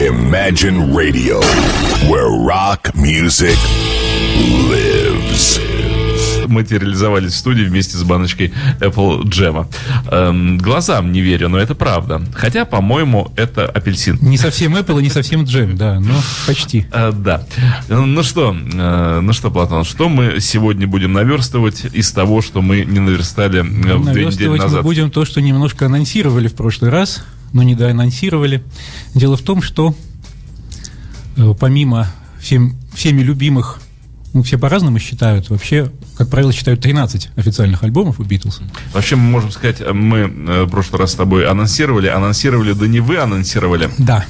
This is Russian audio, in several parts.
Imagine Radio, where rock music lives. материализовались в студии вместе с баночкой Apple Jam. Эм, глазам не верю, но это правда. Хотя, по-моему, это апельсин. Не совсем Apple и не совсем джем, да, но почти. Э, да. Ну что, э, ну что, Платон, что мы сегодня будем наверстывать из того, что мы не наверстали э, в две недели Наверстывать мы назад? будем то, что немножко анонсировали в прошлый раз, но не доанонсировали. Дело в том, что э, помимо всем, всеми любимых, ну, все по-разному считают, вообще, как правило, считают 13 официальных альбомов у Битлз. Вообще, мы можем сказать, мы э, в прошлый раз с тобой анонсировали, анонсировали, да не вы анонсировали. Да.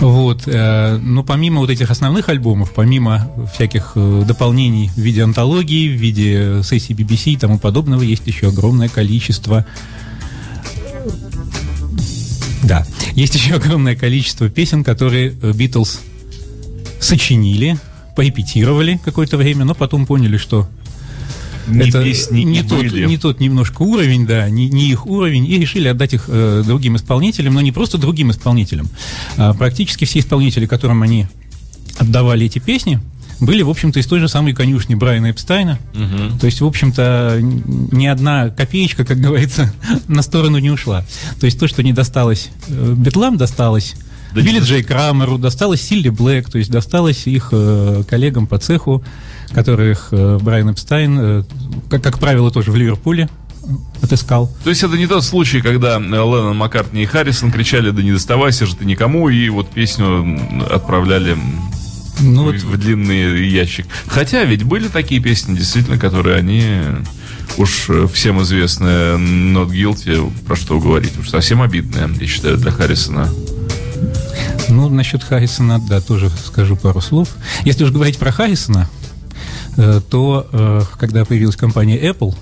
Вот, э, но помимо вот этих основных альбомов, помимо всяких э, дополнений в виде антологии, в виде сессий BBC и тому подобного, есть еще огромное количество да, есть еще огромное количество песен, которые э, Битлз сочинили, порепетировали какое-то время, но потом поняли, что Не это песни не, тот, были. не тот немножко уровень, да, не, не их уровень, и решили отдать их э, другим исполнителям, но не просто другим исполнителям. А практически все исполнители, которым они отдавали эти песни, были, в общем-то, из той же самой конюшни Брайана Эпстайна. То есть, в общем-то, ни одна копеечка, как говорится, на сторону не ушла. То есть то, что не досталось э, Битлам, досталось Да Билли Джей Крамеру, досталось Силли Блэк, то есть досталось их э, коллегам по цеху, которых э, Брайан Эпстайн, э, как, как правило, тоже в Ливерпуле э, отыскал. То есть это не тот случай, когда э, Леннон, Маккартни и Харрисон кричали, да не доставайся же ты никому, и вот песню отправляли Ну в, вот, в длинный ящик. Хотя ведь были такие песни, действительно, которые они уж э, всем известные Not Guilty, про что говорить, уж совсем обидные, я считаю, для Харрисона. ну, насчет Харрисона, да, тоже скажу пару слов. Если уж говорить про Харрисона, э, то э, когда появилась компания Apple,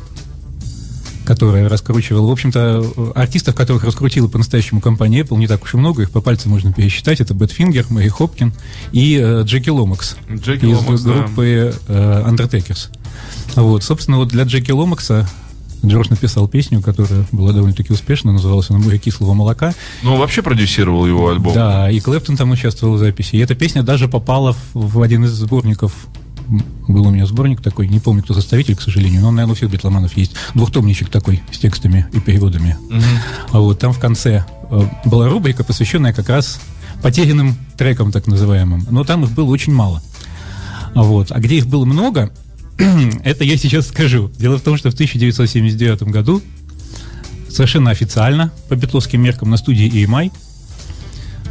которая раскручивала, в общем-то, артистов, которых раскрутила по-настоящему компания Apple, не так уж и много, их по пальцам можно пересчитать. Это Badfinger, Мэри Хопкин и э, Джеки Ломакс. Джеки из Ломакс, да. группы э, Undertakers. Вот, собственно, вот для Джеки Ломакса Джордж написал песню, которая была довольно-таки успешна, называлась она «Море кислого молока». Ну, он вообще продюсировал его альбом. Да, и Клэптон там участвовал в записи. И эта песня даже попала в, в один из сборников. Был у меня сборник такой, не помню, кто составитель, к сожалению, но, наверное, у всех битломанов есть. Двухтомничек такой с текстами и переводами. А вот там в конце э, была рубрика, посвященная как раз потерянным трекам, так называемым. Но там их было очень мало. А Вот. А где их было много, это я сейчас скажу. Дело в том, что в 1979 году совершенно официально, по битловским меркам, на студии EMI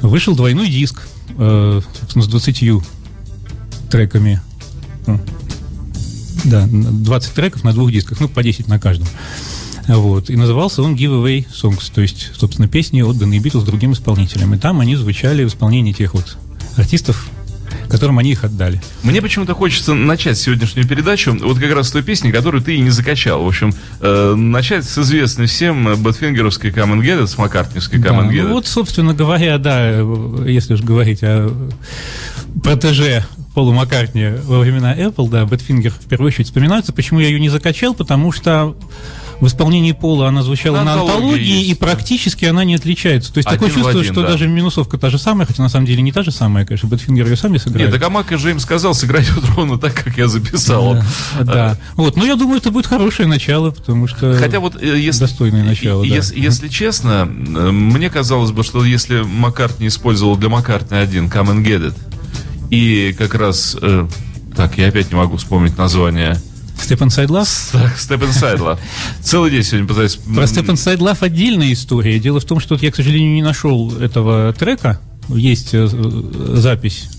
вышел двойной диск, э, с 20 треками. Да, н- 20 треков на двух дисках, ну, по 10 на каждом. Вот. И назывался он Giveaway Songs, то есть, собственно, песни, отданные Битлз другим исполнителям. И там они звучали в исполнении тех вот артистов, которым они их отдали. Мне почему-то хочется начать сегодняшнюю передачу вот как раз с той песни, которую ты и не закачал. В общем, э, начать с известной всем Бэтфингеровской Come and Get It, с Маккартневской Come Да, and Get ну вот, собственно говоря, да, э, если уж говорить о протеже Полу Маккартни во времена Apple, да, Badfinger в первую очередь вспоминается. Почему я ее не закачал? Потому что в исполнении Пола она звучала На на, антологии есть, и практически она не отличается. То есть такое Один в чувство, один, что да. даже минусовка та же самая, хотя на самом деле не та же самая, конечно, Badfinger ее сами сыграли. Нет, так Макка же им сказал, сыграть вот ровно так, как я записал. Да, да. Вот, ну я думаю, это будет хорошее начало, потому что Хотя вот э, если, достойное начало, да. если, если честно, э, мне казалось бы, что если Маккартни использовал для Маккартни один Come and Get It, и как раз... э, так, я опять не могу вспомнить название. Так, Step Inside Love. Целый день сегодня пытаюсь... Про Inside Love отдельная история. Дело в том, что я, к сожалению, не нашел этого трека. Есть э, э, запись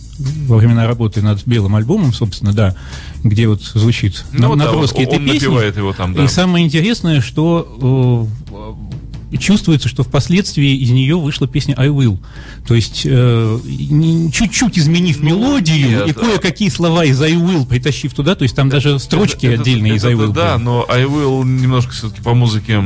во времена работы над белым альбомом, собственно, да, где вот звучит Ну, на- вот да, наброски он- этой он песни. его там, да. И самое интересное, что э, чувствуется, что впоследствии из нее вышла песня I Will. То есть э, не- чуть-чуть изменив Ну, мелодию нет, и кое-какие слова из I Will притащив туда, то есть там даже строчки Это- отдельные из это- I это Will. Да, были. но I Will немножко все-таки по музыке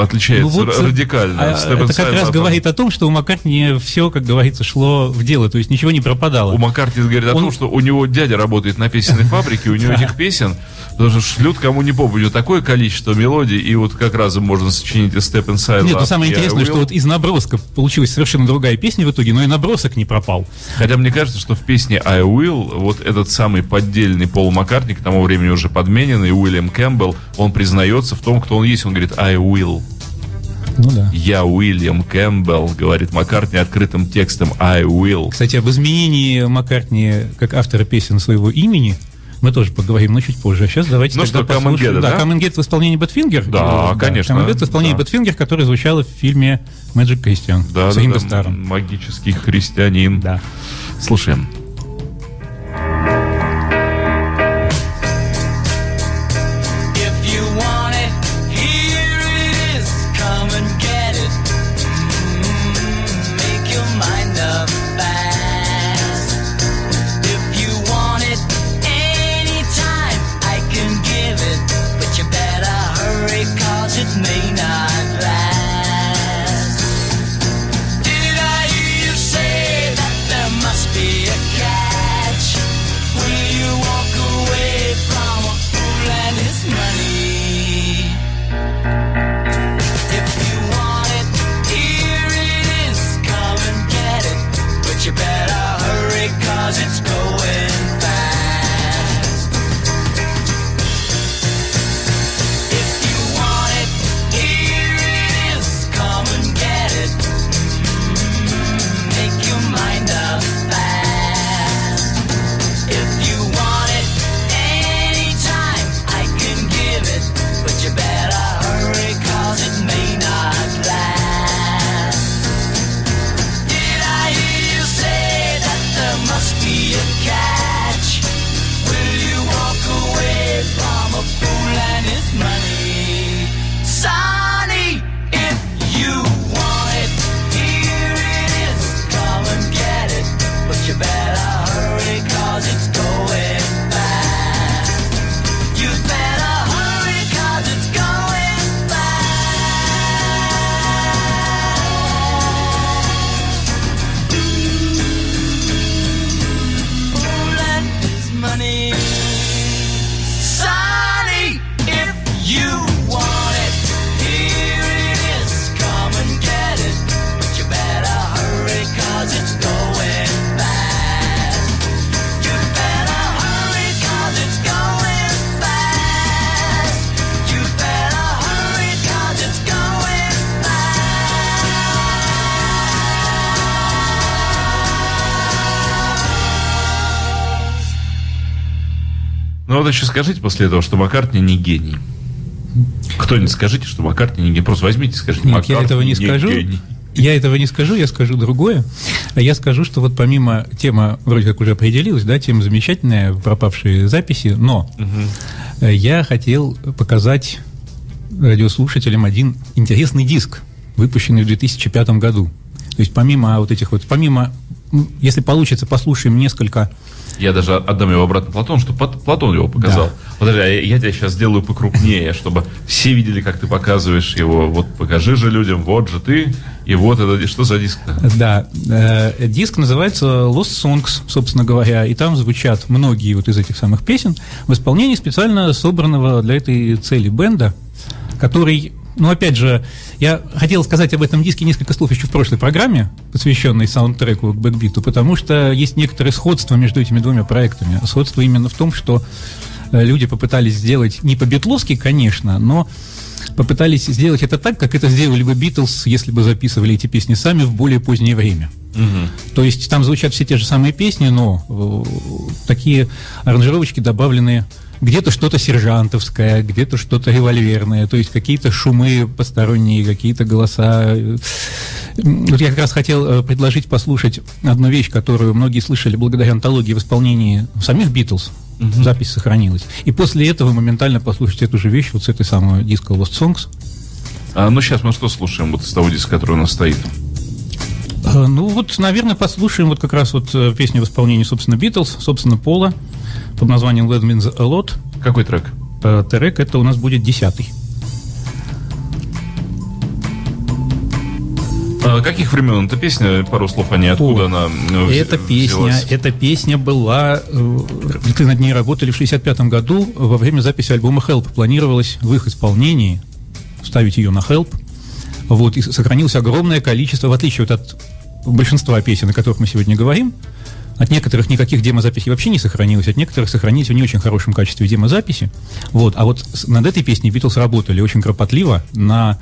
отличается Ну вот, р- радикально. а, это как раз Love. говорит о том, что у Маккартни все, как говорится, шло в дело, то есть ничего не пропадало. У Маккартни говорит о Он- том, что у него дядя работает на песенной фабрике, у него этих песен тоже шлют кому не попадет такое количество мелодий, и вот как раз можно сочинить и Step Inside Нет, Love ну самое интересное, что вот из наброска получилась совершенно другая песня в итоге, но и набросок не пропал. Хотя мне кажется, что в песне I Will вот этот самый поддельный Пол Маккартни, к тому времени уже подмененный, Уильям Кэмпбелл, он признается в том, кто он есть. Он говорит I Will. Ну да. Я Уильям Кэмпбелл, говорит Маккартни открытым текстом I Will. Кстати, об изменении Маккартни как автора песен своего имени мы тоже поговорим, но чуть позже. А сейчас давайте Ну тогда что, послушаем. Да, да? Get в исполнении Badfinger. Да, конечно, Come and Get в исполнении. Badfinger, которая звучала в фильме Magic Christian Да, с да, да, магический христианин. Да. Слушаем. Вот еще скажите после этого, что Маккартни не гений. Кто-нибудь скажите, что Маккартни не гений. Просто возьмите и скажите, Нет, Маккартни я этого не скажу. гений. Я этого не скажу, я скажу другое. Я скажу, что вот помимо тема вроде как уже определилась, да, тема замечательная, пропавшие записи, но э, я хотел показать радиослушателям один интересный диск, выпущенный в 2005 году. То есть помимо вот этих вот, помимо, если получится, послушаем несколько Я даже отдам его обратно Платону, чтобы Платон его показал. Да. Подожди, а я, я тебя сейчас сделаю покрупнее, чтобы все видели, как ты показываешь его. Вот покажи же людям, вот же ты, и вот это, что за диск Да, э, диск называется Lost Songs, собственно говоря, и там звучат многие вот из этих самых песен в исполнении специально собранного для этой цели бенда, который, ну, опять же, я хотел сказать об этом диске несколько слов еще в прошлой программе, посвященной саундтреку к бэкбиту, потому что есть некоторое сходство между этими двумя проектами. Сходство именно в том, что э, люди попытались сделать не по-битловски, конечно, но попытались сделать это так, как это сделали бы Битлз, если бы записывали эти песни сами в более позднее время. То есть там звучат все те же самые песни, но э, такие аранжировочки добавлены где-то что-то сержантовское, где-то что-то револьверное, то есть какие-то шумы посторонние, какие-то голоса. Вот я как раз хотел э, предложить послушать одну вещь, которую многие слышали благодаря антологии в исполнении самих Битлз. Запись сохранилась. И после этого моментально послушать эту же вещь вот с этой самой диска Lost Songs. А, ну, сейчас мы что слушаем вот из того диска, который у нас стоит? Э, Ну вот, наверное, послушаем вот как раз вот э, песню в исполнении, собственно, Битлз, собственно, Пола, под названием Let Means a Lot. Какой трек? Э, Трек это у нас будет десятый. А, каких времен эта песня? Пару слов о ней. Откуда О, она Эта вз- песня, взялась? эта песня была, э, ты над ней работали в 65 году во время записи альбома Help. Планировалось в их исполнении ставить ее на Help. Вот, и сохранилось огромное количество, в отличие вот от большинства песен, о которых мы сегодня говорим, от некоторых никаких демозаписей вообще не сохранилось, от некоторых сохранились в не очень хорошем качестве демозаписи. Вот. А вот над этой песней Битлз работали очень кропотливо на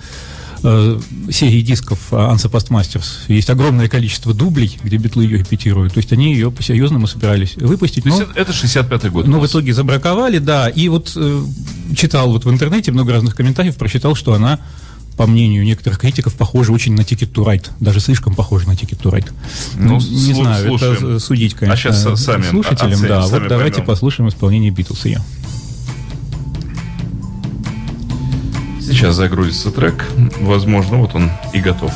э, серии дисков э, Unsurpassed Masters. Есть огромное количество дублей, где битлы ее репетируют. То есть они ее по-серьезному собирались выпустить. То но- есть это, это 65-й год. но в итоге забраковали, да. И вот э, читал вот в интернете много разных комментариев, прочитал, что она, по мнению некоторых критиков, похожа очень на Ticket to Ride. Даже слишком похожа на Ticket to Ride. Ну, не слу- знаю, слушаем. это судить, конечно, А со- сами слушателям. оценим, да, сами вот давайте поймем. послушаем исполнение Битлз ее. Сейчас загрузится трек. Возможно, вот он и готов.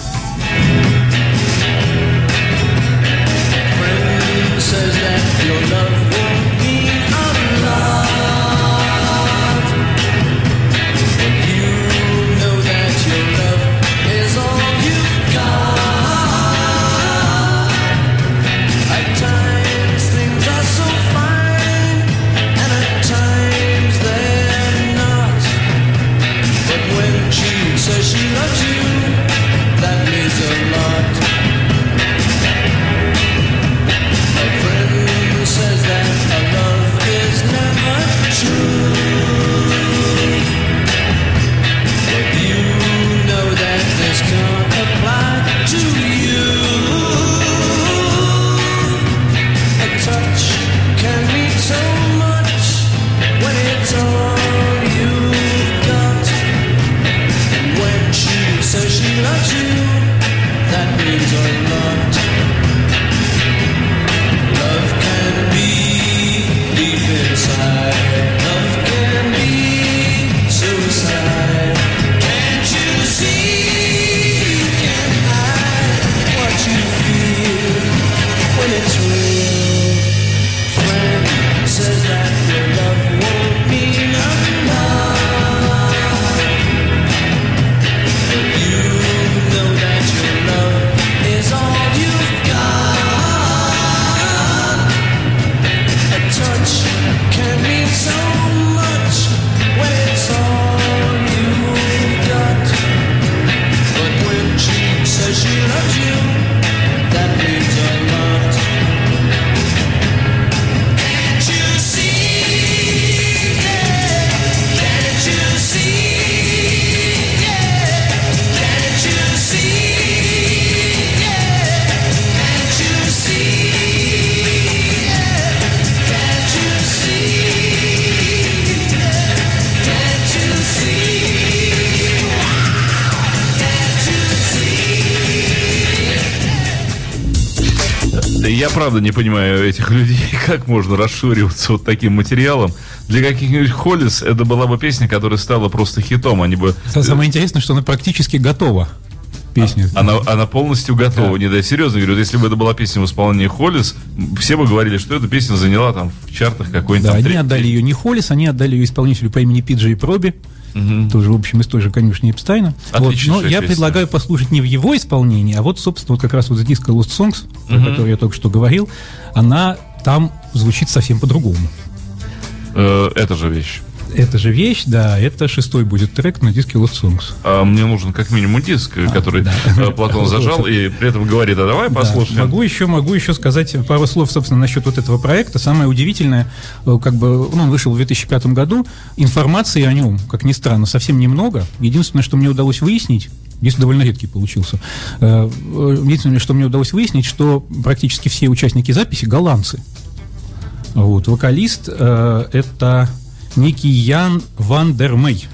Я правда не понимаю этих людей, как можно расшириваться вот таким материалом. Для каких-нибудь Холлис это была бы песня, которая стала просто хитом. Они бы... Самое интересное, что она практически готова. Песня. Она, она полностью готова. Не, да, серьезно говорю, если бы это была песня в исполнении Холлис, все бы говорили, что эта песня заняла там в чартах какой-нибудь Да, они третий- отдали ее не Холлис, они отдали ее исполнителю по имени Пиджей Проби. Тоже, в общем, из той же конюшни Эпстайна. Вот. Отличнейшая Но я песня. предлагаю послушать не в его исполнении, а вот, собственно, вот как раз вот с диска Lost Songs, про который я только что говорил, она там звучит совсем по-другому. Э, это же вещь. Это же вещь, да, это шестой будет трек на диске Lost Songs. А мне нужен как минимум диск, который да. э, Платон зажал, и при этом говорит, а давай Да, послушаем. могу еще, могу еще сказать пару слов, собственно, насчет вот этого проекта. Самое удивительное, э, как бы, ну, он вышел в 2005 году, информации о нем, как ни странно, совсем немного. Единственное, что мне удалось выяснить, Диск довольно редкий получился. Э, Единственное, что мне удалось выяснить, что практически все участники записи голландцы. Вот, вокалист э, это некий Ян Ван дер Мей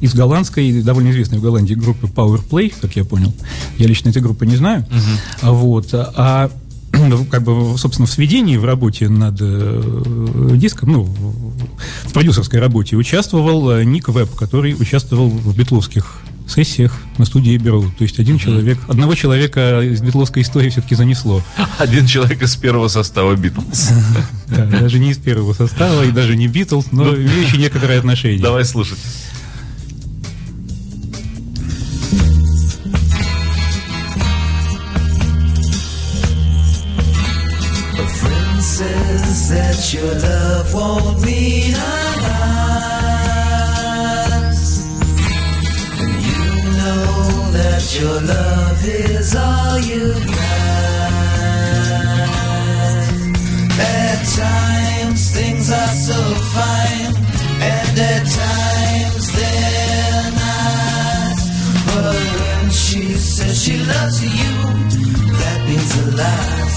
из голландской, довольно известной в Голландии группы Power Play, как я понял. Я лично этой группы не знаю. А Вот. А ну, как бы, собственно, в сведении, в работе над э, диском, ну, в в продюсерской работе участвовал э, Ник Веб, который участвовал в битловских сессиях на студии Беру. То есть один человек, одного человека из битловской истории все-таки занесло. Один человек из первого состава Битлз. Да, даже не из первого состава и даже не Битлз, но имеющий некоторое отношение. Давай слушать. That your love won't mean a your love is all you got. At times things are so fine, and at times they're not. But when she says she loves you, that means a lot.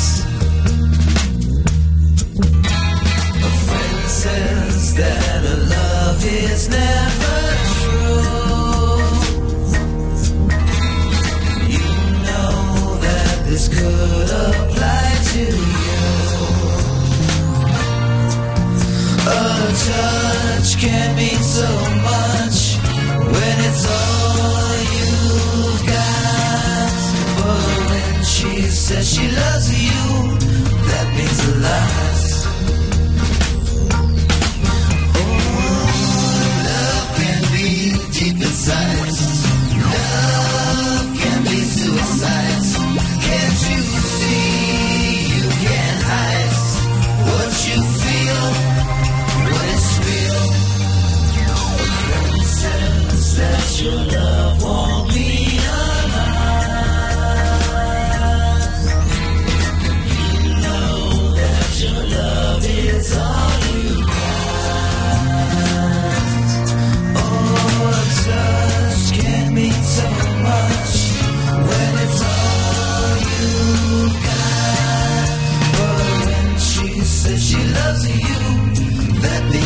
A friend says that a love is never touch can mean so much when it's all you've got. But when she says she loves you, that means a lot. Says she loves you, that means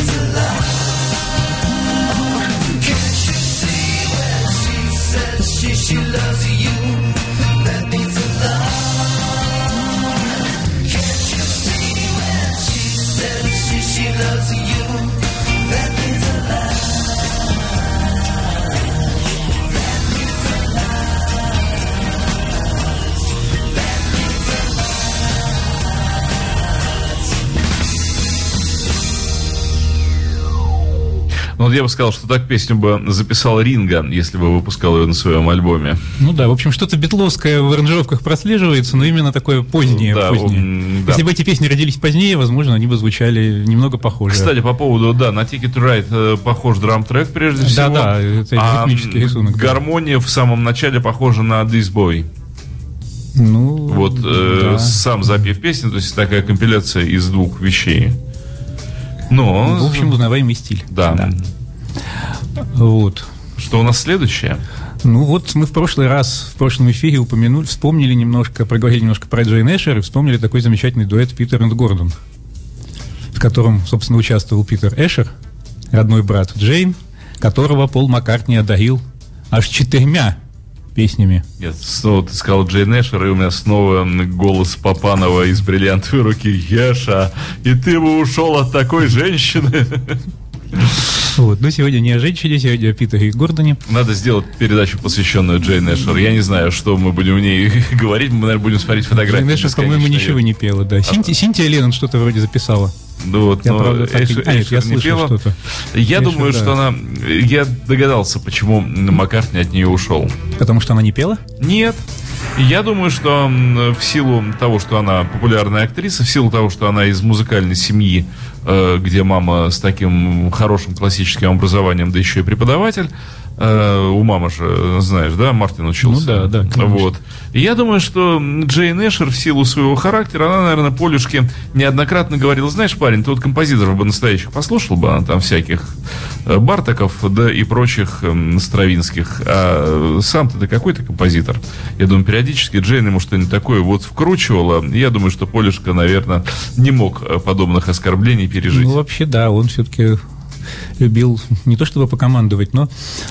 Ну, вот я бы сказал, что так песню бы записал Ринга, если бы выпускал ее на своем альбоме. Ну да, в общем, что-то битловское в аранжировках прослеживается, но именно такое позднее. Да, позднее. да. Если бы эти песни родились позднее, возможно, они бы звучали немного похуже. Кстати, по поводу, да, на Ticket to Ride э, похож драм-трек прежде всего. Да-да, это а ритмический рисунок, да. гармония в самом начале похожа на This Boy. Ну, Вот э, да. сам запев песни, то есть такая компиляция из двух вещей. Но, В общем, узнаваемый стиль. да. Вот. Что у нас следующее? Ну вот мы в прошлый раз, в прошлом эфире упомянули, вспомнили немножко, проговорили немножко про Джейн Эшер и вспомнили такой замечательный дуэт Питер и Гордон, в котором, собственно, участвовал Питер Эшер, родной брат Джейн, которого Пол Маккартни одарил аж четырьмя песнями. Нет, снова ты сказал Джейн Эшер, и у меня снова голос Папанова из бриллиантовой руки. Еша, и ты бы ушел от такой женщины. Вот. Но сегодня не о женщине, сегодня о Питере и Гордоне. Надо сделать передачу, посвященную Джейн Эшер. Я не знаю, что мы будем в ней говорить. Мы, наверное, будем смотреть фотографии. Джейн Эшер, по-моему, ничего не пела, да. Синти- Синтия Леннон что-то вроде записала. Ну вот, Я, но правда, так Эшер- а, нет, я Эшер не слышал пела. что-то. Я Эшер, думаю, да. что она... Я догадался, почему Маккартни от нее ушел. Потому что она не пела? Нет. Я думаю, что в силу того, что она популярная актриса, в силу того, что она из музыкальной семьи, э, где мама с таким хорошим классическим образованием, да еще и преподаватель, у мамы же, знаешь, да, Мартин учился. Ну да, да, конечно. Вот. И я думаю, что Джейн Эшер в силу своего характера, она, наверное, Полюшке неоднократно говорила, знаешь, парень, ты вот композиторов бы настоящих послушал бы, она там всяких э, Бартаков, да и прочих эм, Стравинских, а э, сам-то ты какой-то композитор. Я думаю, периодически Джейн ему что-нибудь такое вот вкручивала. Я думаю, что Полюшка, наверное, не мог э, подобных оскорблений пережить. Ну, вообще, да, он все-таки любил не то чтобы покомандовать, но...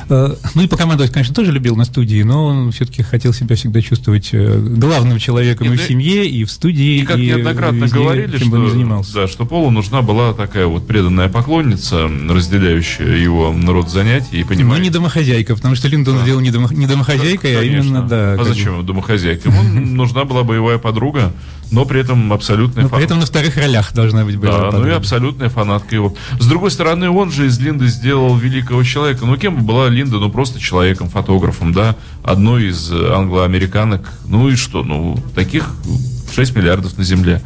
э, ну, и покомандовать, конечно, тоже любил на студии, но он все-таки хотел себя всегда чувствовать э, главным человеком Нет, и в да- семье, и в студии, И как и неоднократно везде, говорили, чем бы он ни что, занимался. да, что Полу нужна была такая вот преданная поклонница, разделяющая его род занятий и понимающая. не домохозяйка, потому что Линдон Да. сделал не, домо- не домохозяйкой, а Конечно. именно, да. А как зачем ему домохозяйка? Ему нужна была боевая подруга, но при этом абсолютная Но при этом на вторых ролях должна быть боевая Да, ну и абсолютная фанатка его. С другой стороны, он же из Линды сделал великого человека. Ну, кем бы была Линда? Ну, просто человеком, фотографом, да, одной из э, англоамериканок. Ну и что? Ну, таких 6 миллиардов на Земле.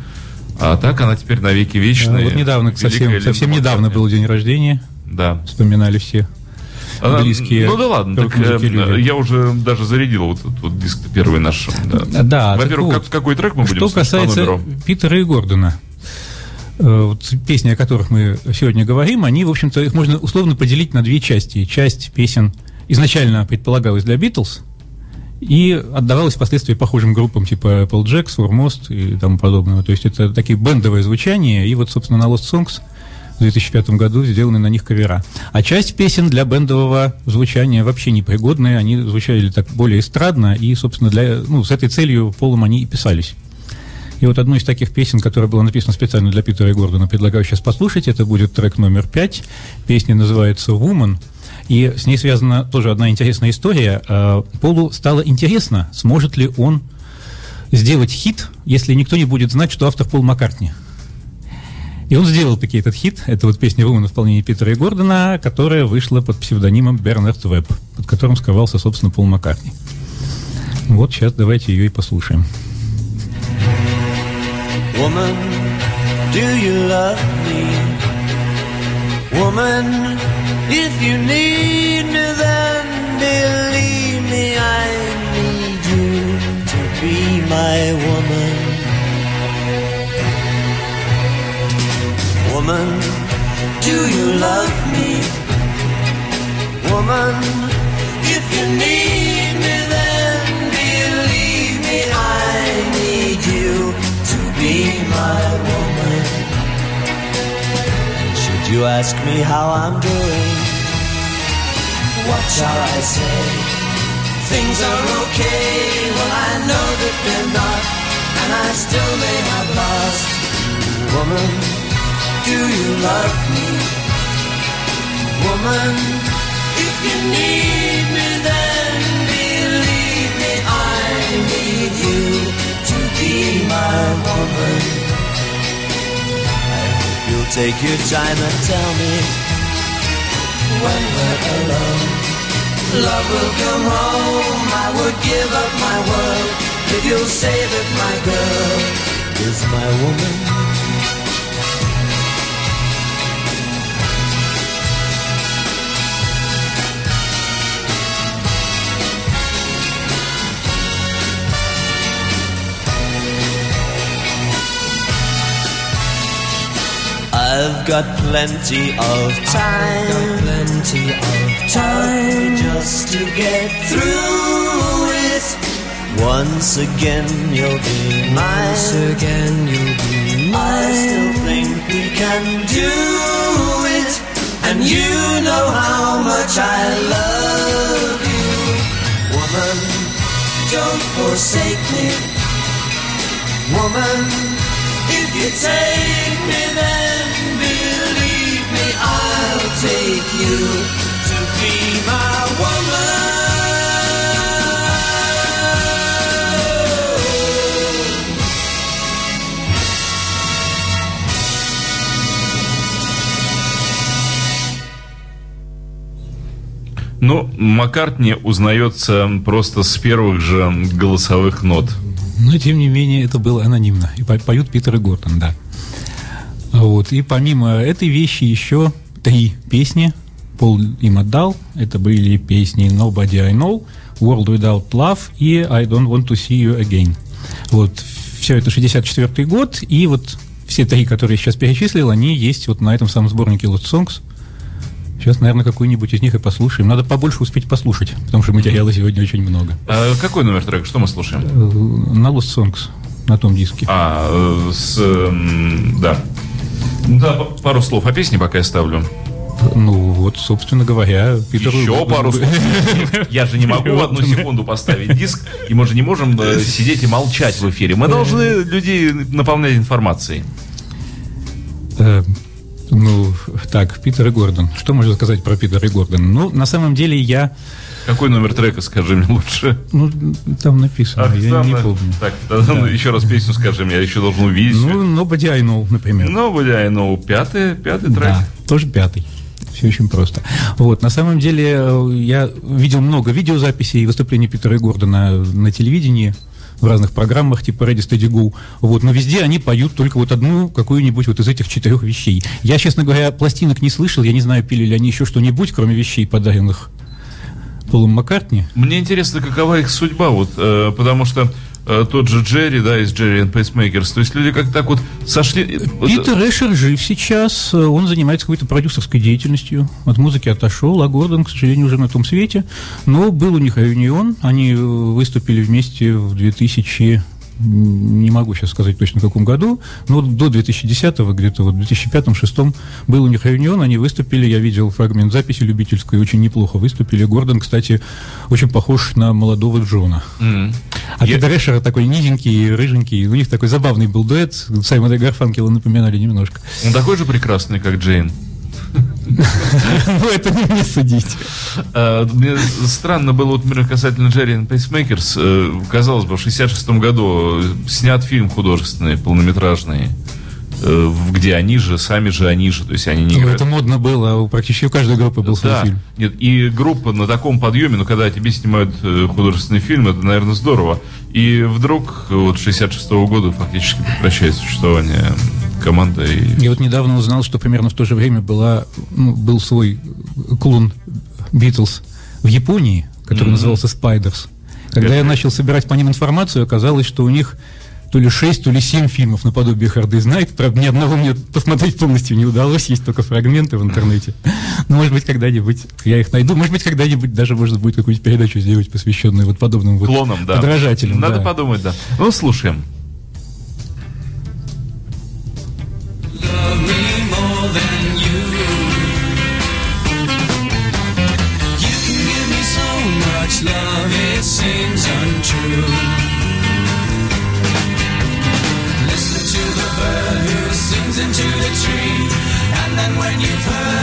А так она теперь навеки Да, вечная. вот недавно, совсем, совсем недавно был день рождения, Да. вспоминали все. Близкие. Ну да ладно, так э, я уже даже зарядил вот этот вот диск первый наш. Да. Да, Во-первых, вот, как- какой трек мы будем Что касается? Питера и Гордона, э, вот песни, о которых мы сегодня говорим, они, в общем-то, их можно условно поделить на две части. Часть песен изначально предполагалась для Битлз и отдавалась впоследствии похожим группам типа Applejack, Foremost и тому подобного. То есть это такие бендовые звучания, и вот, собственно, на Lost Songs в 2005 году сделаны на них кавера. А часть песен для бендового звучания вообще непригодные, они звучали так более эстрадно, и, собственно, для, ну, с этой целью полом они и писались. И вот одну из таких песен, которая была написана специально для Питера и Гордона, предлагаю сейчас послушать. Это будет трек номер пять. Песня называется «Woman». И с ней связана тоже одна интересная история. Э, Полу стало интересно, сможет ли он сделать хит, если никто не будет знать, что автор Пол Маккартни. И он сделал таки этот хит. Это вот песня «Woman» в исполнении Питера и Гордона, которая вышла под псевдонимом Бернард Веб, под которым скрывался, собственно, Пол Маккартни. Вот сейчас давайте ее и послушаем. Woman, do you love me? Woman, if you need me, then believe me, I need you to be my woman. Woman, do you love me? Woman, if you need me, then believe me, I need you to be my woman. And should you ask me how I'm doing, what shall I say? Things are okay, well I know that they're not, and I still may have lost. Woman, do you love me? Woman, if you need me, then believe me, I need you to be my woman. I hope you'll take your time and tell me when we're alone. Love will come home, I would give up my world if you'll say that my girl is my woman. I've got plenty of time. I've got plenty of time just to get through it. Once again, you'll be mine. Once again, you'll be mine. I still think we can do it, and you know how much I love you, woman. Don't forsake me, woman. If you take me, then believe me, I'll take you to be my woman. Ну, Маккартни узнается просто с первых же голосовых нот. Но, тем не менее, это было анонимно. И по- поют Питер и Гордон, да. Вот. И помимо этой вещи еще три песни Пол им отдал. Это были песни Nobody I Know, World Without Love и I Don't Want to See You Again. Вот. Все это 64 год, и вот все три, которые я сейчас перечислил, они есть вот на этом самом сборнике Lost Songs. Сейчас, наверное, какой-нибудь из них и послушаем. Надо побольше успеть послушать, потому что материала сегодня очень много. А какой номер трека? Что мы слушаем? Э, На Lost Songs, на том диске. А, э, с... м, Да. Да, п- пару слов о песне пока я ставлю. Ну, вот, собственно говоря, Питер... Еще пару слов. Я же не могу в одну секунду поставить диск, и мы же не можем э, сидеть и молчать в эфире. Мы должны людей наполнять информацией. Ну, так, Питер и Гордон. Что можно сказать про Питера и Гордона? Ну, на самом деле я... Какой номер трека, скажи мне лучше? Ну, там написано, Ах, я там, не помню. Так, тогда ну, еще раз песню скажи мне, я еще должен увидеть. Ну, Nobody I Know, например. Ну, бля, ну, пятый, пятый трек. Да, тоже пятый. Все очень просто. Вот, на самом деле, э, я видел много видеозаписей и выступлений Питера и Гордона на телевидении. В разных программах типа Ready Steady Go. Вот, но везде они поют только вот одну какую-нибудь вот из этих четырех вещей. Я, честно говоря, пластинок не слышал, я не знаю, пили ли они еще что-нибудь, кроме вещей, подаренных Полом Маккартни. Мне интересно, какова их судьба, вот, э, потому что э, тот же Джерри, да, из Джерри and Pacemakers, то есть люди как так вот сошли... э, Питер Эшер жив сейчас, э, он занимается какой-то продюсерской деятельностью, от музыки отошел, а Гордон, к сожалению, уже на том свете, но был у них реюнион, они выступили вместе в 2000 м, не могу сейчас сказать точно в каком году, но до 2010-го, где-то вот в 2005-2006 был у них реюнион, они выступили, я видел фрагмент записи любительской, очень неплохо выступили. Гордон, кстати, очень похож на молодого Джона. м. А Я- Питер Эшер такой низенький, рыженький, у них такой забавный был дуэт, Саймона Гарфанкела напоминали немножко. Он такой же прекрасный, как Джейн. Ну, это не мне судить. Э, Мне странно было, вот, например, касательно Джерри Pacemakers. э, Казалось бы, в 66 году снят фильм художественный, полнометражный, э, где они же, сами же они же, то есть они не Ну, играют. это модно было, у практически у каждой группы был свой Да, фильм. нет, и группа на таком подъеме, ну, когда тебе снимают э, художественный фильм, это, наверное, здорово. И вдруг вот 66 года фактически прекращает существование команда. И... Я вот недавно узнал, что примерно в то же время была, ну, был свой клон Битлз в Японии, который Мгм. назывался Spiders. Когда я начал собирать по ним информацию, оказалось, что у них то ли 6, то ли 7 фильмов наподобие Hard Day's Night. Правда, ни одного мне посмотреть полностью не удалось, есть только фрагменты в интернете. Но, может быть, когда-нибудь я их найду. Может быть, когда-нибудь даже можно будет какую-нибудь передачу сделать, посвященную вот подобным вот Клоном, да. подражателям. Надо да. подумать, да. Ну, слушаем. Love me more than you. You can give me so much love, it seems untrue. Listen to the bird who sings into the tree, and then when you've heard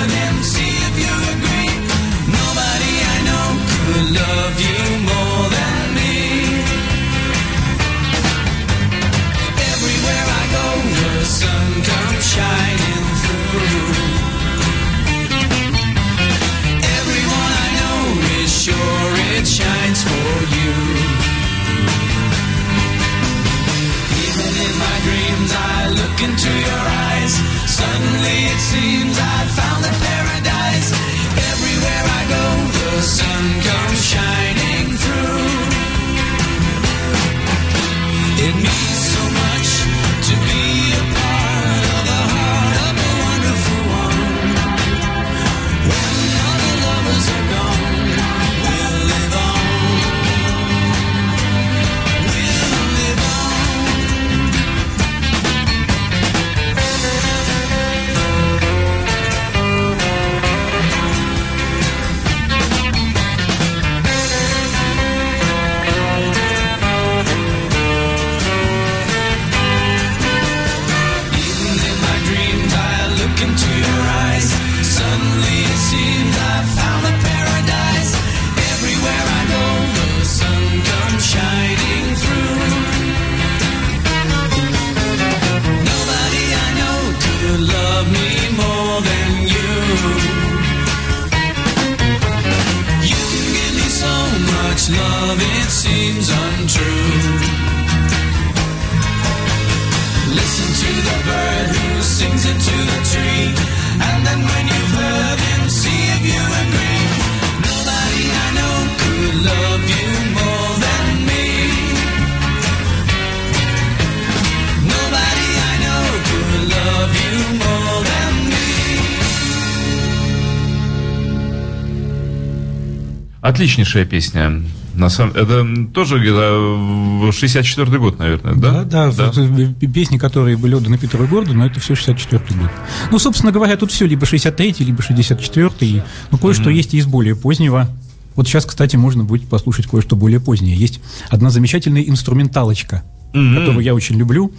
Отличнейшая песня. На самом... Это тоже где-то 64-й год, наверное, да? Да, да, в- песни, которые были отданы Питеру Гордону, это все 64 год. Ну, собственно говоря, тут все либо 63-й, либо 64-й, но кое-что есть и из более позднего. Вот сейчас, кстати, можно будет послушать кое-что более позднее. Есть одна замечательная инструменталочка, которую я очень люблю,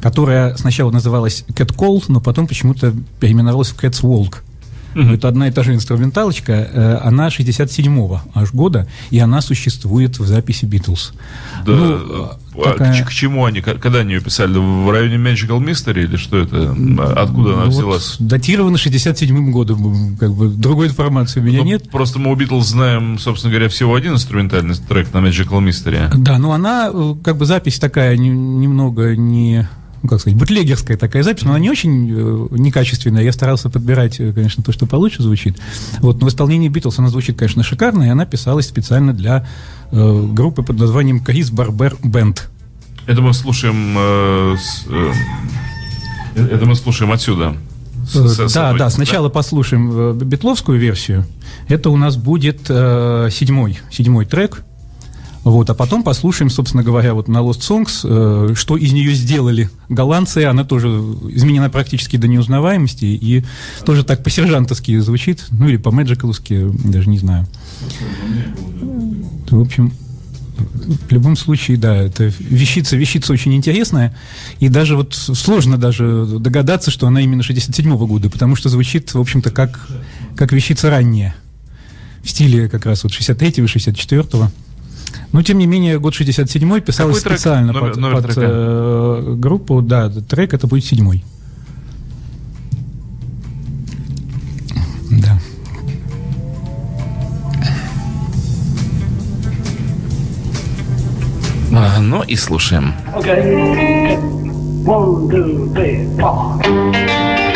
которая сначала называлась Cat Call, но потом почему-то переименовалась в Cat's Walk. Это одна и та же инструменталочка, э, она 67-го аж года, и она существует в записи Битлз. Да, Ну, а такая- к, к чему они, когда они ее писали? В районе Magical Mystery или что это? Откуда она вот взялась? датировано 67-м годом, как бы другой информации у меня Ну, нет. Просто мы у Битлз знаем, собственно говоря, всего один инструментальный трек на Magical Mystery. Да, но она, э, как бы запись такая не- немного не, ну, как сказать, бутлегерская такая запись, но она не очень э, некачественная. Я старался подбирать, э, конечно, то, что получше звучит. Вот, но в исполнении Битлз она звучит, конечно, шикарно, и она писалась специально для э, группы под названием Крис Барбер Бенд. Это мы слушаем... э, с, э, это мы слушаем отсюда. С- с- с да, да, сначала послушаем э, битловскую версию. Это у нас будет э, седьмой, седьмой трек. Вот, а потом послушаем, собственно говоря, вот на Lost Songs, э, что из нее сделали голландцы. Она тоже изменена практически до неузнаваемости и тоже так по-сержантовски звучит, ну или по-мэджикаловски, даже не знаю. В общем, в любом случае, да, это вещица, вещица очень интересная, и даже вот сложно даже догадаться, что она именно 67-го года, потому что звучит, в общем-то, как, как вещица ранняя, в стиле как раз вот 63-го, 64-го. Но, тем не менее, год 67-й писалось Какой трек? специально Номер- под, номер под, трека? э, группу, да, трек это будет седьмой. Да. А, ну и слушаем. Okay. One, two, three, four.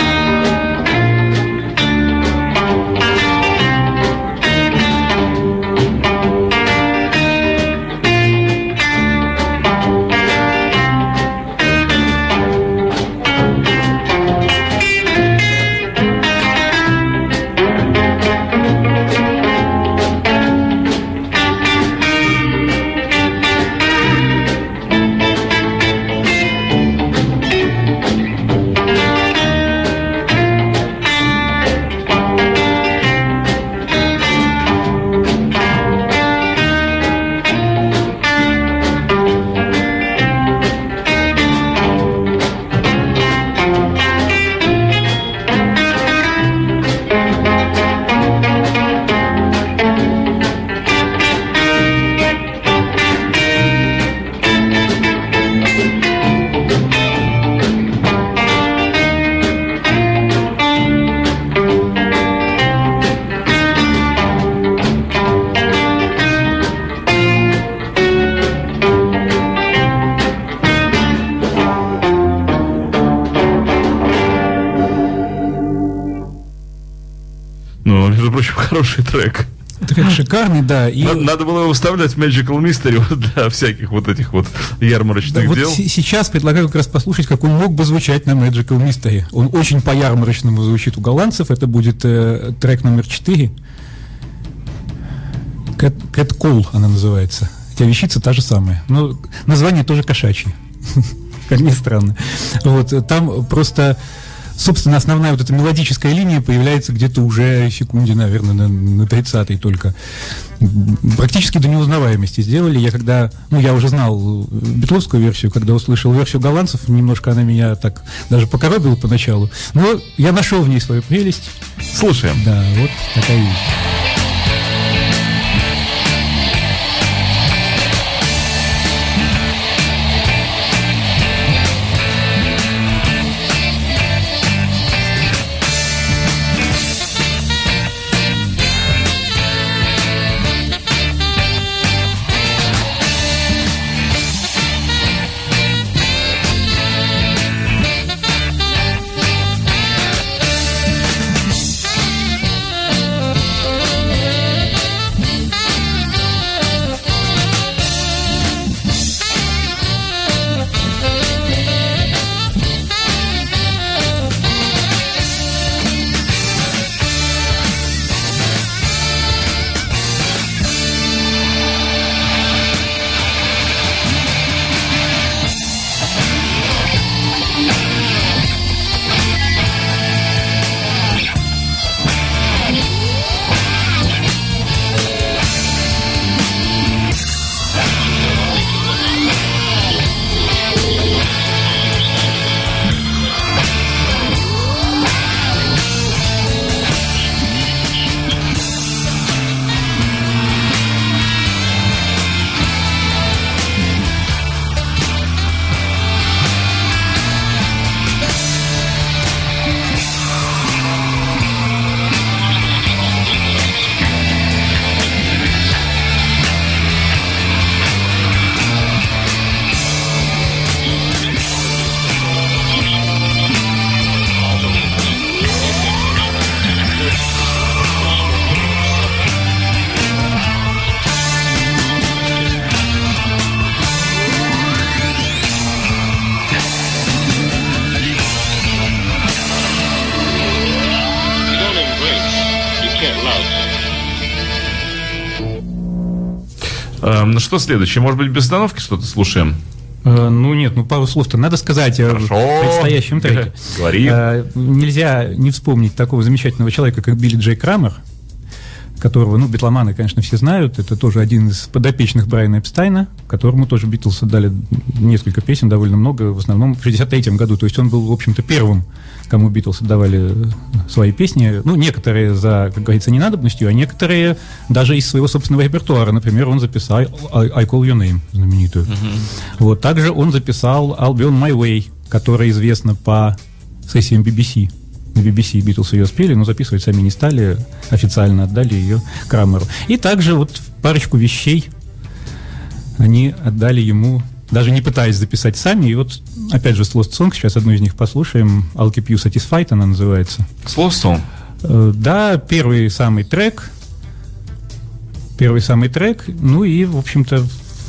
Надо, надо было его вставлять в Magical Mystery вот для всяких вот этих вот ярмарочных вот дел. се- сейчас предлагаю как раз послушать, как он мог бы звучать на Magical Mystery. Он очень по-ярмарочному звучит у голландцев. Это будет э, трек номер 4. Cat, Cat Call она называется. Хотя вещица та же самая. Но название тоже кошачье. Как ни странно. Вот, э, там просто... Собственно, основная вот эта мелодическая линия появляется где-то уже секунде, наверное, на, на 30-й только. Практически до неузнаваемости сделали. Я когда, ну, я уже знал э, битловскую версию, когда услышал версию голландцев, немножко она меня так даже покоробила поначалу. Но я нашел в ней свою прелесть. Слушаем. Да, вот такая вещь. Эм, что следующее? Может быть, без остановки что-то слушаем? Э, Ну нет, ну пару слов-то надо сказать о Хорошо. предстоящем треке. Говори. Э, Нельзя не вспомнить такого замечательного человека, как Билли Джей Крамер, которого, ну, битломаны, конечно, все знают. Это тоже один из подопечных Брайана Эпстайна, которому тоже Битлз дали несколько песен, довольно много, в основном в 63 году. То есть он был, в общем-то, первым, кому Битлз давали свои песни. Ну, некоторые за, как говорится, ненадобностью, а некоторые даже из своего собственного репертуара. Например, он записал I, Call Your Name, знаменитую. Вот. Также он записал I'll Be On My Way, которая известна по сессиям BBC. На BBC Битлз ее спели, но записывать сами не стали, официально отдали ее Крамеру. И также вот парочку вещей они отдали ему, даже не пытаясь записать сами. И вот, опять же, Lost Song, сейчас одну из них послушаем. I'll Keep You Satisfied она называется. Слово сон. Э, Да, первый самый трек. Первый самый трек. Ну и, в общем-то,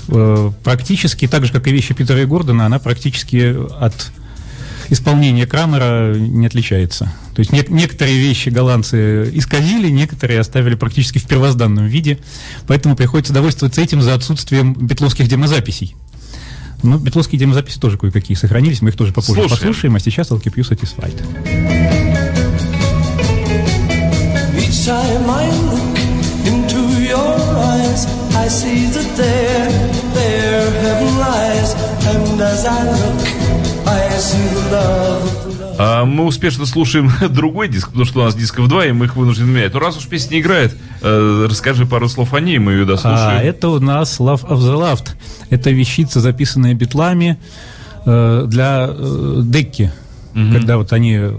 э, практически, так же, как и вещи Питера и Гордона, она практически от исполнения Крамера не отличается. То есть не- некоторые вещи голландцы исказили, некоторые оставили практически в первозданном виде. Поэтому приходится довольствоваться этим за отсутствием битловских демозаписей. Ну, битловские демозаписи тоже кое-какие сохранились, мы их тоже попозже Слушаем. послушаем, а сейчас I'll keep you satisfied. Each time I look into your eyes, I see that there, there heaven lies. And as I look, А мы успешно слушаем другой диск, потому что у нас дисков два, и мы их вынуждены менять. Ну, раз уж песня не играет, э, расскажи пару слов о ней, мы ее дослушаем. А это у нас Love of the Loved. Это вещица, записанная битлами э, для э, Декки. Когда вот они э,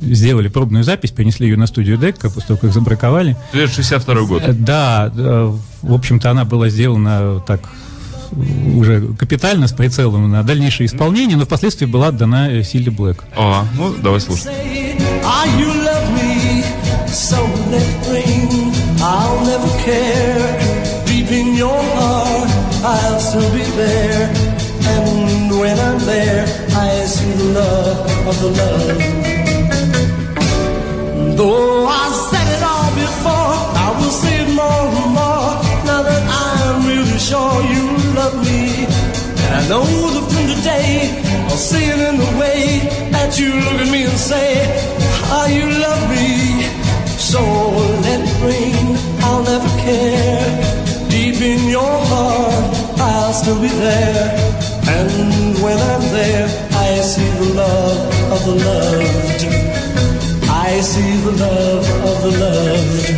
сделали пробную запись, принесли ее на студию Декка, после того, как забраковали. 62 год. Да, в общем-то, она была сделана так уже капитально, с прицелом на дальнейшее исполнение, но впоследствии была отдана э, Силе Блэк. А, ну, давай слушать. Ah, I'll still be there. And when I'm there, I see the love of the love. Though I said it all before, I will say it more and more. Now that I'm really sure you love me. And I know that from today, I'll see it in the way that you look at me and say, How you love me. So let it rain, I'll never care. Deep in your heart, I'll still be there. And when I'm there, I see the love of the loved. I see the love of the loved.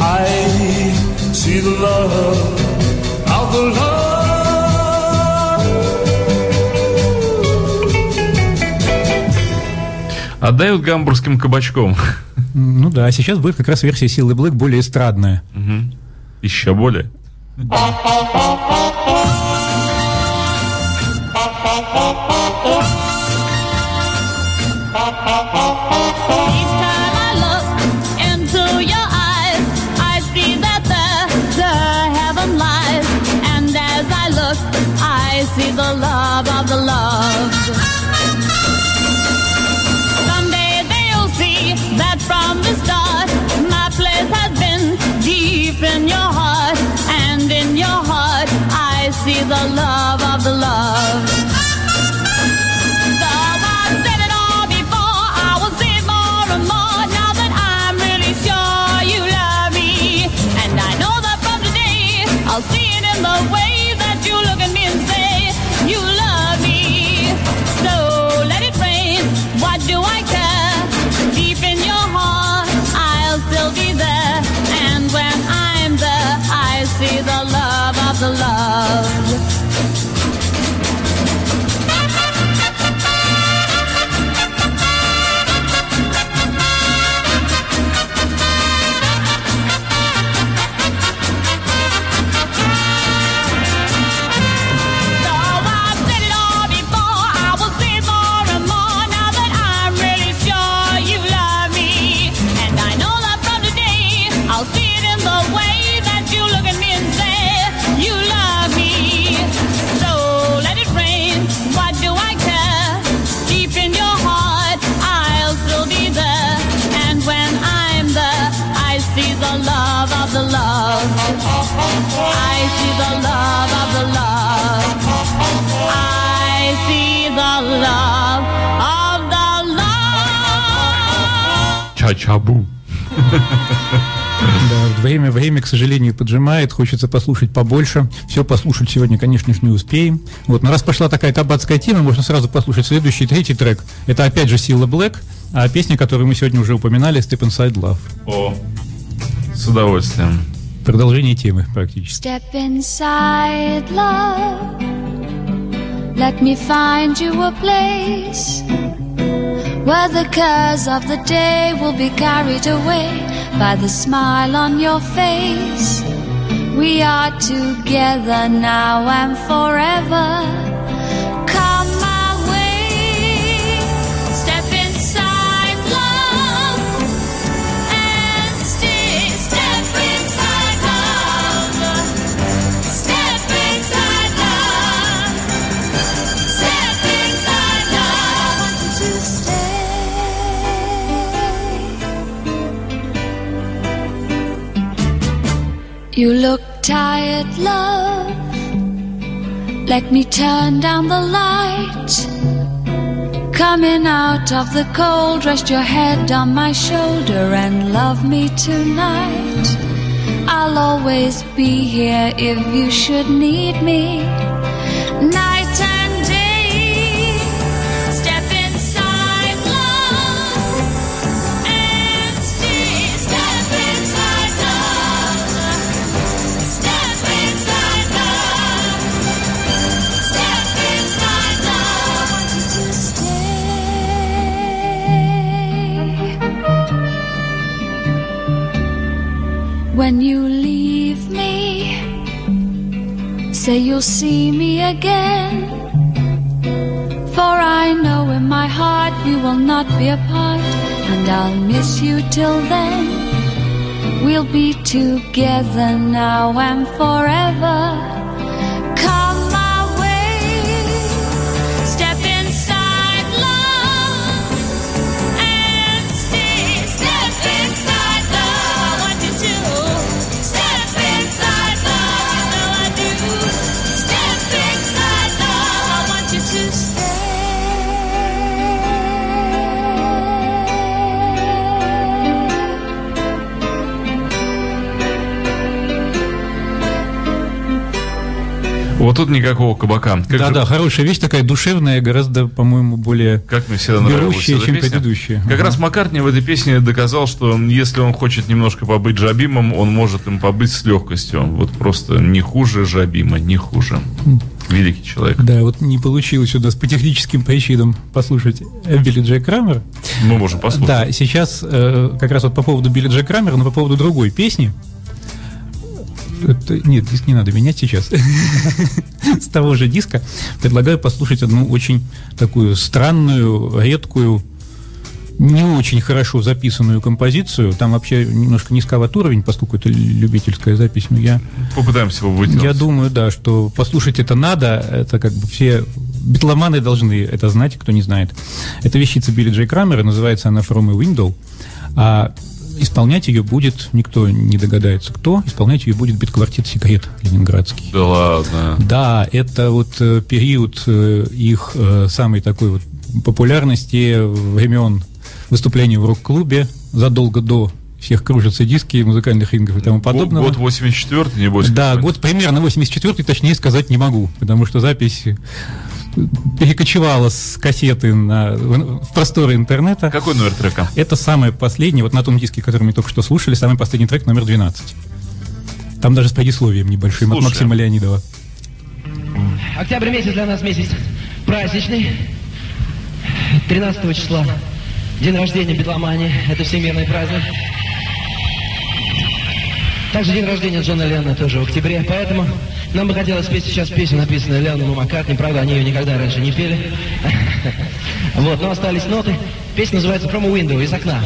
I see the love of the loved. Отдают гамбургским кабачком. Ну да, а сейчас будет как раз версия Силы Блэк более эстрадная. Еще более. the love of the love. Ча-чабу. Да, время, время, к сожалению, поджимает, хочется послушать побольше. Все послушать сегодня, конечно же, не успеем. Вот, но раз пошла такая кабацкая тема, можно сразу послушать следующий, третий трек. Это опять же Сила Блэк, а песня, которую мы сегодня уже упоминали, Step Inside Love. О, с удовольствием. Продолжение темы практически. Step inside love. Let me find you a place where the cares of the day will be carried away by the smile on your face. We are together now and forever. You look tired, love. Let me turn down the light. Coming out of the cold, rest your head on my shoulder and love me tonight. I'll always be here if you should need me. When you leave me, say you'll see me again. For I know in my heart we will not be apart, and I'll miss you till then. We'll be together now and forever. Вот тут никакого кабака. Как же- Да-да, хорошая вещь такая, душевная, гораздо, по-моему, более... Как мне всегда Берущая, чем песня. предыдущая. Как Ага. раз Маккартни в этой песне доказал, что если он хочет немножко побыть Жабимом, он может им побыть с легкостью. Вот просто не хуже Жабима, не хуже. Великий человек. Да, вот не получилось у нас по техническим причинам послушать Билли Джей Крамер. Мы можем послушать. Да, сейчас э, как раз вот по поводу Билли Джей Крамера, но по поводу другой песни. Это- нет, диск не надо менять сейчас. С того же диска предлагаю послушать одну очень такую странную, редкую, не очень хорошо записанную композицию. Там вообще немножко низковат уровень, поскольку это любительская запись, но я Попытаемся его вытянуть. я думаю, да, что послушать это надо, это как бы все битломаны должны это знать, кто не знает. Это вещица Билли Джей Крамера, называется она From a Window, а исполнять ее будет, никто не догадается кто, исполнять ее будет битквартет «Секрет» ленинградский. Да ладно. Да, это вот э, период э, их э, самой такой вот популярности времен выступления в рок-клубе задолго до всех кружатся диски, музыкальных рингов и тому подобного. Год 84 небось. Да, год примерно 84 точнее сказать не могу, потому что запись перекочевала с кассеты на, в в просторы интернета. Какой номер трека? Это самое последнее, вот на том диске, который мы только что слушали, самый последний трек номер 12. Там даже с предисловием небольшим от Слушаем. Максима Леонидова. Октябрь месяц для нас месяц праздничный. 13 числа день рождения битломании. Это всемирный праздник. Также день рождения Джона Леннона тоже в октябре. Поэтому нам бы хотелось спеть сейчас песню, написанную Ленноном и Маккартни. Правда, они ее никогда раньше не пели. Вот, но остались ноты. Песня называется «From a Window» из окна.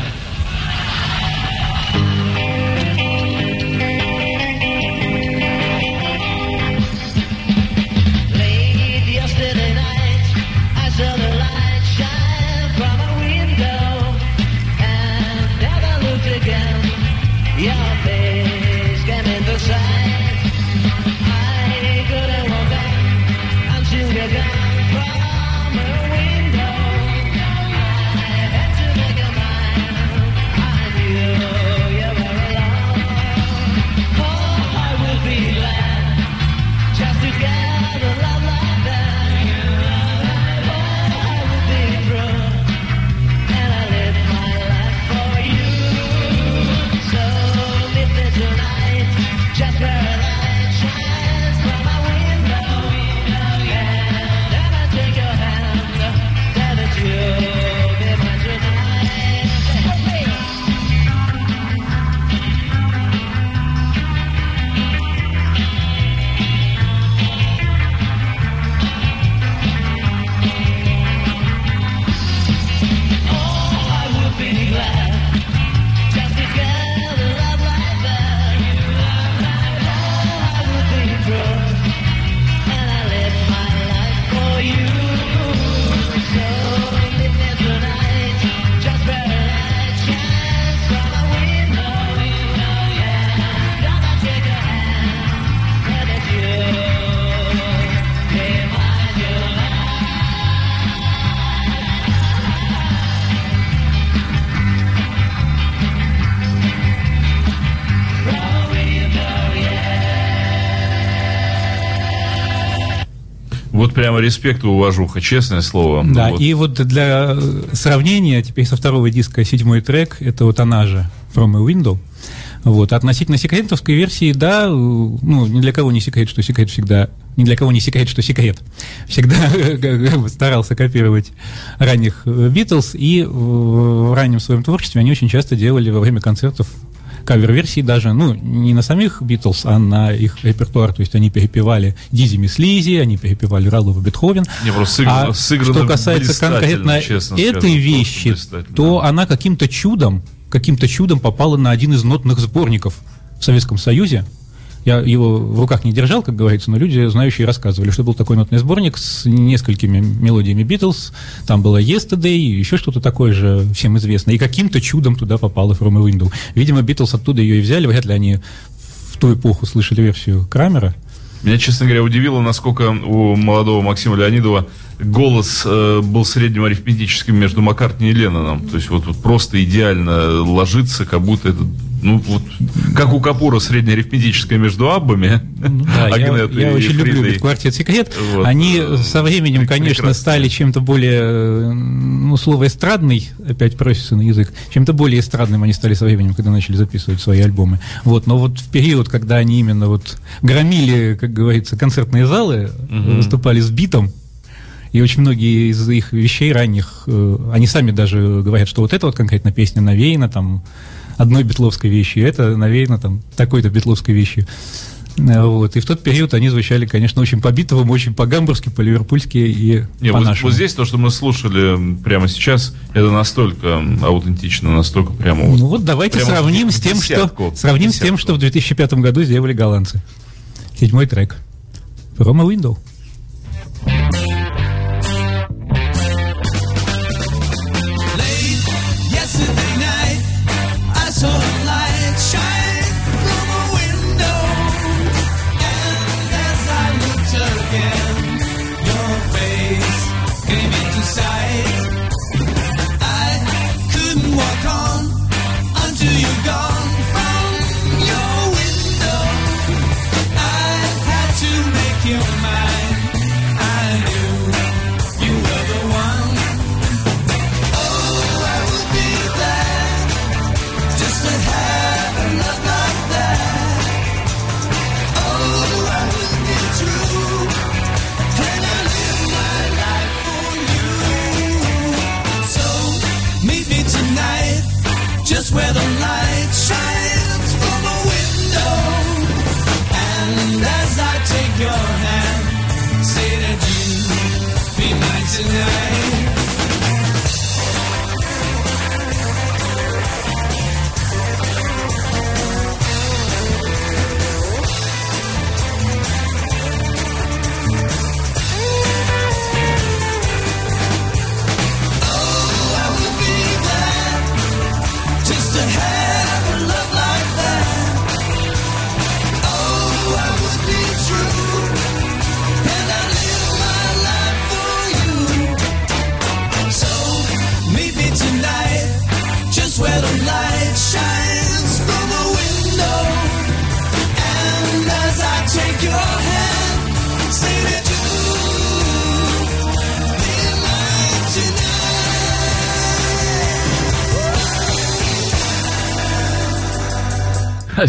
Прямо респект и уважуха, честное слово. Да, Ну вот. и вот для сравнения, теперь со второго диска седьмой трек, это вот она же, From a Window. Вот. Относительно секретовской версии, да, ну, ни для кого не секрет, что секрет всегда, ни для кого не секрет, что секрет всегда старался копировать ранних Битлз, и в раннем своем творчестве они очень часто делали во время концертов кавер-версии даже, ну, не на самих Битлз, а на их репертуар, то есть они перепевали Dizzy Miss Lizzy, они перепевали Roll Over Beethoven. Не, просто сыграно- а сыграно что касается конкретно честно этой скажу, вещи, то она каким-то чудом, каким-то чудом попала на один из нотных сборников в Советском Союзе. Я его в руках не держал, как говорится, но люди, знающие, рассказывали, что был такой нотный сборник с несколькими мелодиями Битлз. Там было Yesterday, еще что-то такое же всем известно. И каким-то чудом туда попала From a Window. Видимо, Битлз оттуда ее и взяли. Вряд ли они в ту эпоху слышали версию Крамера. Меня, честно говоря, удивило, насколько у молодого Максима Леонидова голос э, был средним арифметическим между Маккартни и Ленноном. То есть вот, вот просто идеально ложится, как будто это, ну вот, как у Капура среднеарифметическое между Аббами. Ну Да, я, Агнет я и очень люблю Фридой. «Квартет секрет». Вот, Они со временем, конечно, прекрасно. стали чем-то более, ну, слово эстрадный, опять просится на язык, чем-то более эстрадным они стали со временем, когда начали записывать свои альбомы. Вот, но вот в период, когда они именно вот громили, как говорится, концертные залы, Мгм. выступали с битом, и очень многие из их вещей ранних, э, они сами даже говорят, что вот эта вот конкретно песня навеяна там одной битловской вещью, это навеяно там такой-то битловской вещью. Э, Вот. И в тот период они звучали, конечно, очень по-битовому, очень по-гамбургски, по-ливерпульски и Не, вот, по-нашему. вот здесь то, что мы слушали прямо сейчас, это настолько аутентично, настолько прямо вот. Ну вот давайте прямо сравним с тем, десятку, что сравним с тем, что в 2005 году сделали голландцы. Седьмой трек. A Window.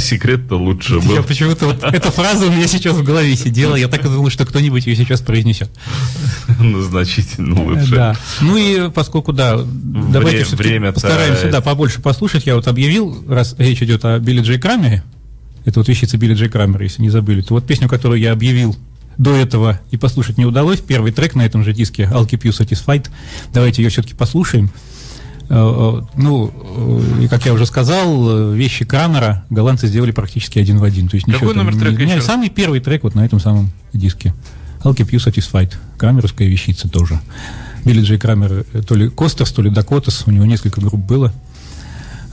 Секрет-то лучше был. Я почему-то вот эта фраза у меня сейчас в голове сидела, я так и думал, что кто-нибудь ее сейчас произнесет. Ну, значительно лучше. Да. Ну и поскольку, да, давайте все-таки время-то- постараемся да, побольше послушать. Я вот объявил, раз речь идет о Билли Джей Крамере, это вот вещица Билли Джей Крамера, если не забыли, то вот песню, которую я объявил до этого и послушать не удалось, первый трек на этом же диске I'll Keep You Satisfied, давайте ее все-таки послушаем. Э, э, Ну, э, и как я уже сказал, вещи Крамера голландцы сделали практически один в один. То есть Какой номер не трека меняли. еще раз? Самый первый трек вот на этом самом диске. I'll Keep You Satisfied. Крамеровская вещица тоже. Билли Джей Крамер, то ли Coasters, то ли Dakotas, у него несколько групп было.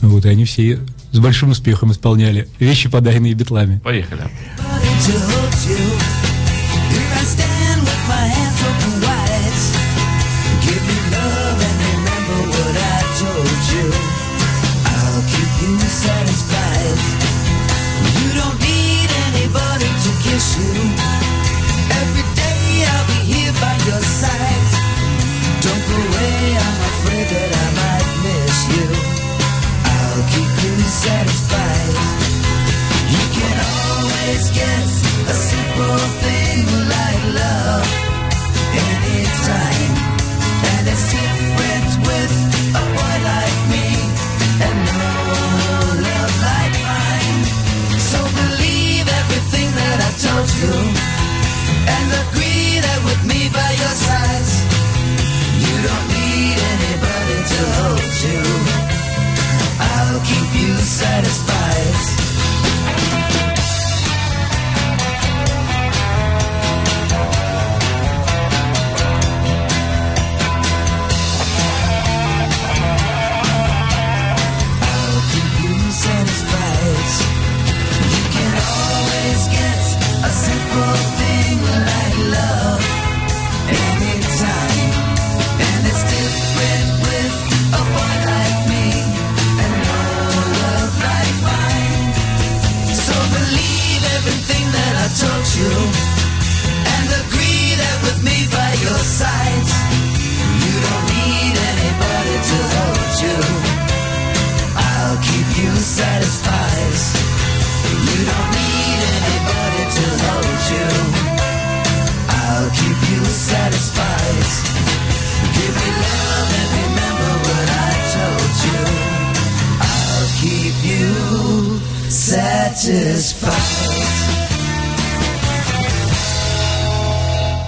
Вот, и они все с большим успехом исполняли вещи, подаренные битлами. Поехали.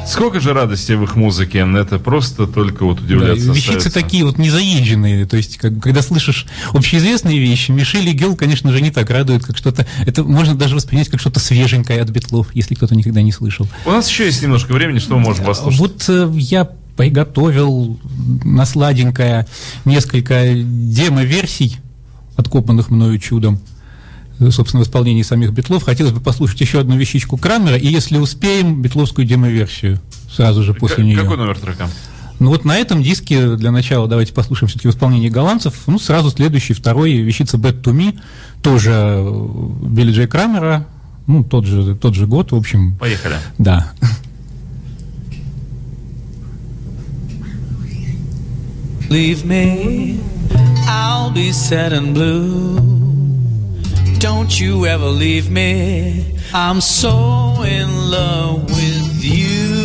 Сколько же радости в их музыке, это просто только вот Да, удивляться вещицы остается. такие вот незаезженные, то есть как когда слышишь общеизвестные вещи, Мишель и Гел, конечно же, не так радуют, как что-то, это можно даже воспринять как что-то свеженькое от Битлов, если кто-то никогда не слышал. У нас еще есть немножко времени, что мы можем послушать. Вот э, я приготовил на сладенькое несколько демо-версий, откопанных мною чудом, собственно, в исполнении самих Битлов. Хотелось бы послушать еще одну вещичку Крамера, и если успеем, битловскую демо-версию сразу же после К- нее. Какой номер трека? Ну вот на этом диске для начала давайте послушаем все-таки в исполнении голландцев. Ну, сразу следующий, второй, вещица Bad to Me, тоже э, Билли Джей Крамера, ну, тот же, тот же год, в общем, Поехали. да. Leave me, I'll be sad and blue. Don't you ever leave me, I'm so in love with you.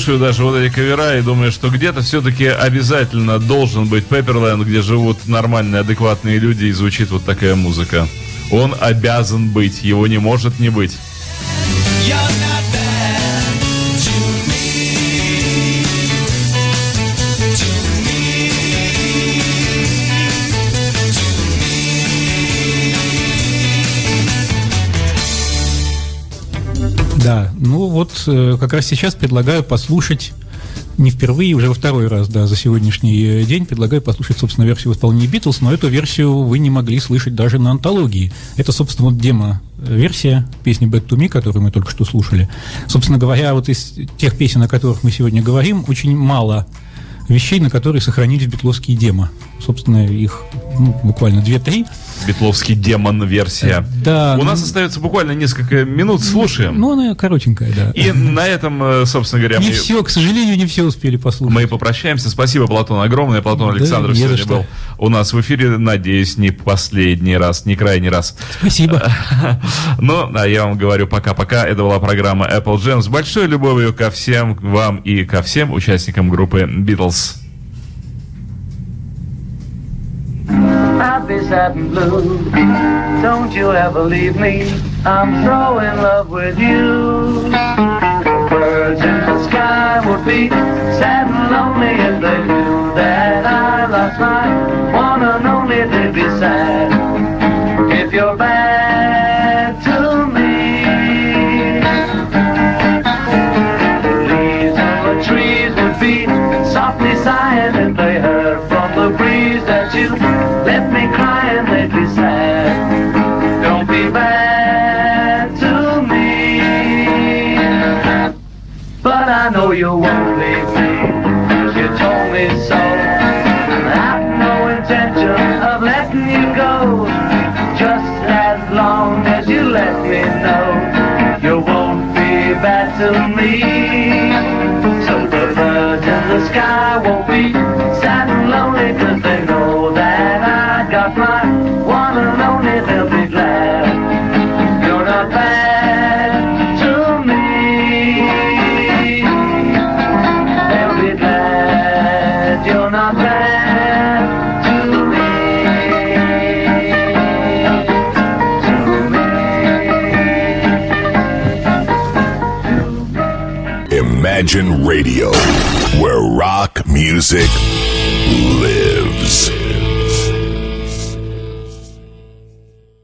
Слушаю даже вот эти кавера и думаю, что где-то все-таки обязательно должен быть Пепперленд, где живут нормальные, адекватные люди и звучит вот такая музыка. Он обязан быть, его не может не быть. Ну вот э, как раз сейчас предлагаю послушать не впервые, уже во второй раз, да, за сегодняшний э, день предлагаю послушать, собственно, версию в исполнении Битлз, но эту версию вы не могли слышать даже на антологии. Это, собственно, вот демо-версия песни Bad to Me, которую мы только что слушали. Собственно говоря, вот из тех песен, о которых мы сегодня говорим, очень мало вещей, на которые сохранились битловские демо. Собственно, их ну, буквально 2-3. Битловский демон-версия. Да, У ну- нас остается буквально несколько минут, слушаем. Ну, она коротенькая, да. И на этом, э, собственно говоря, Не мы, все, к сожалению, не все успели послушать. мы попрощаемся. Спасибо, Платон, огромное. Платон Да, Александров сегодня что. был у нас в эфире. Надеюсь, не последний раз, не крайний раз. Спасибо. Ну, а я вам говорю пока-пока. Это была программа Apple Jam с большой любовью ко всем вам и ко всем участникам группы Beatles. Be sad and blue. Don't you ever leave me. I'm so in love with you. Birds in the sky would be sad and lonely if they knew that I lost my you won't leave me. you told me so. I've no intention of letting you go. Just as long as you let me know you won't be bad to me. So the birds in the sky won't be Imagine Radio, where rock music lives.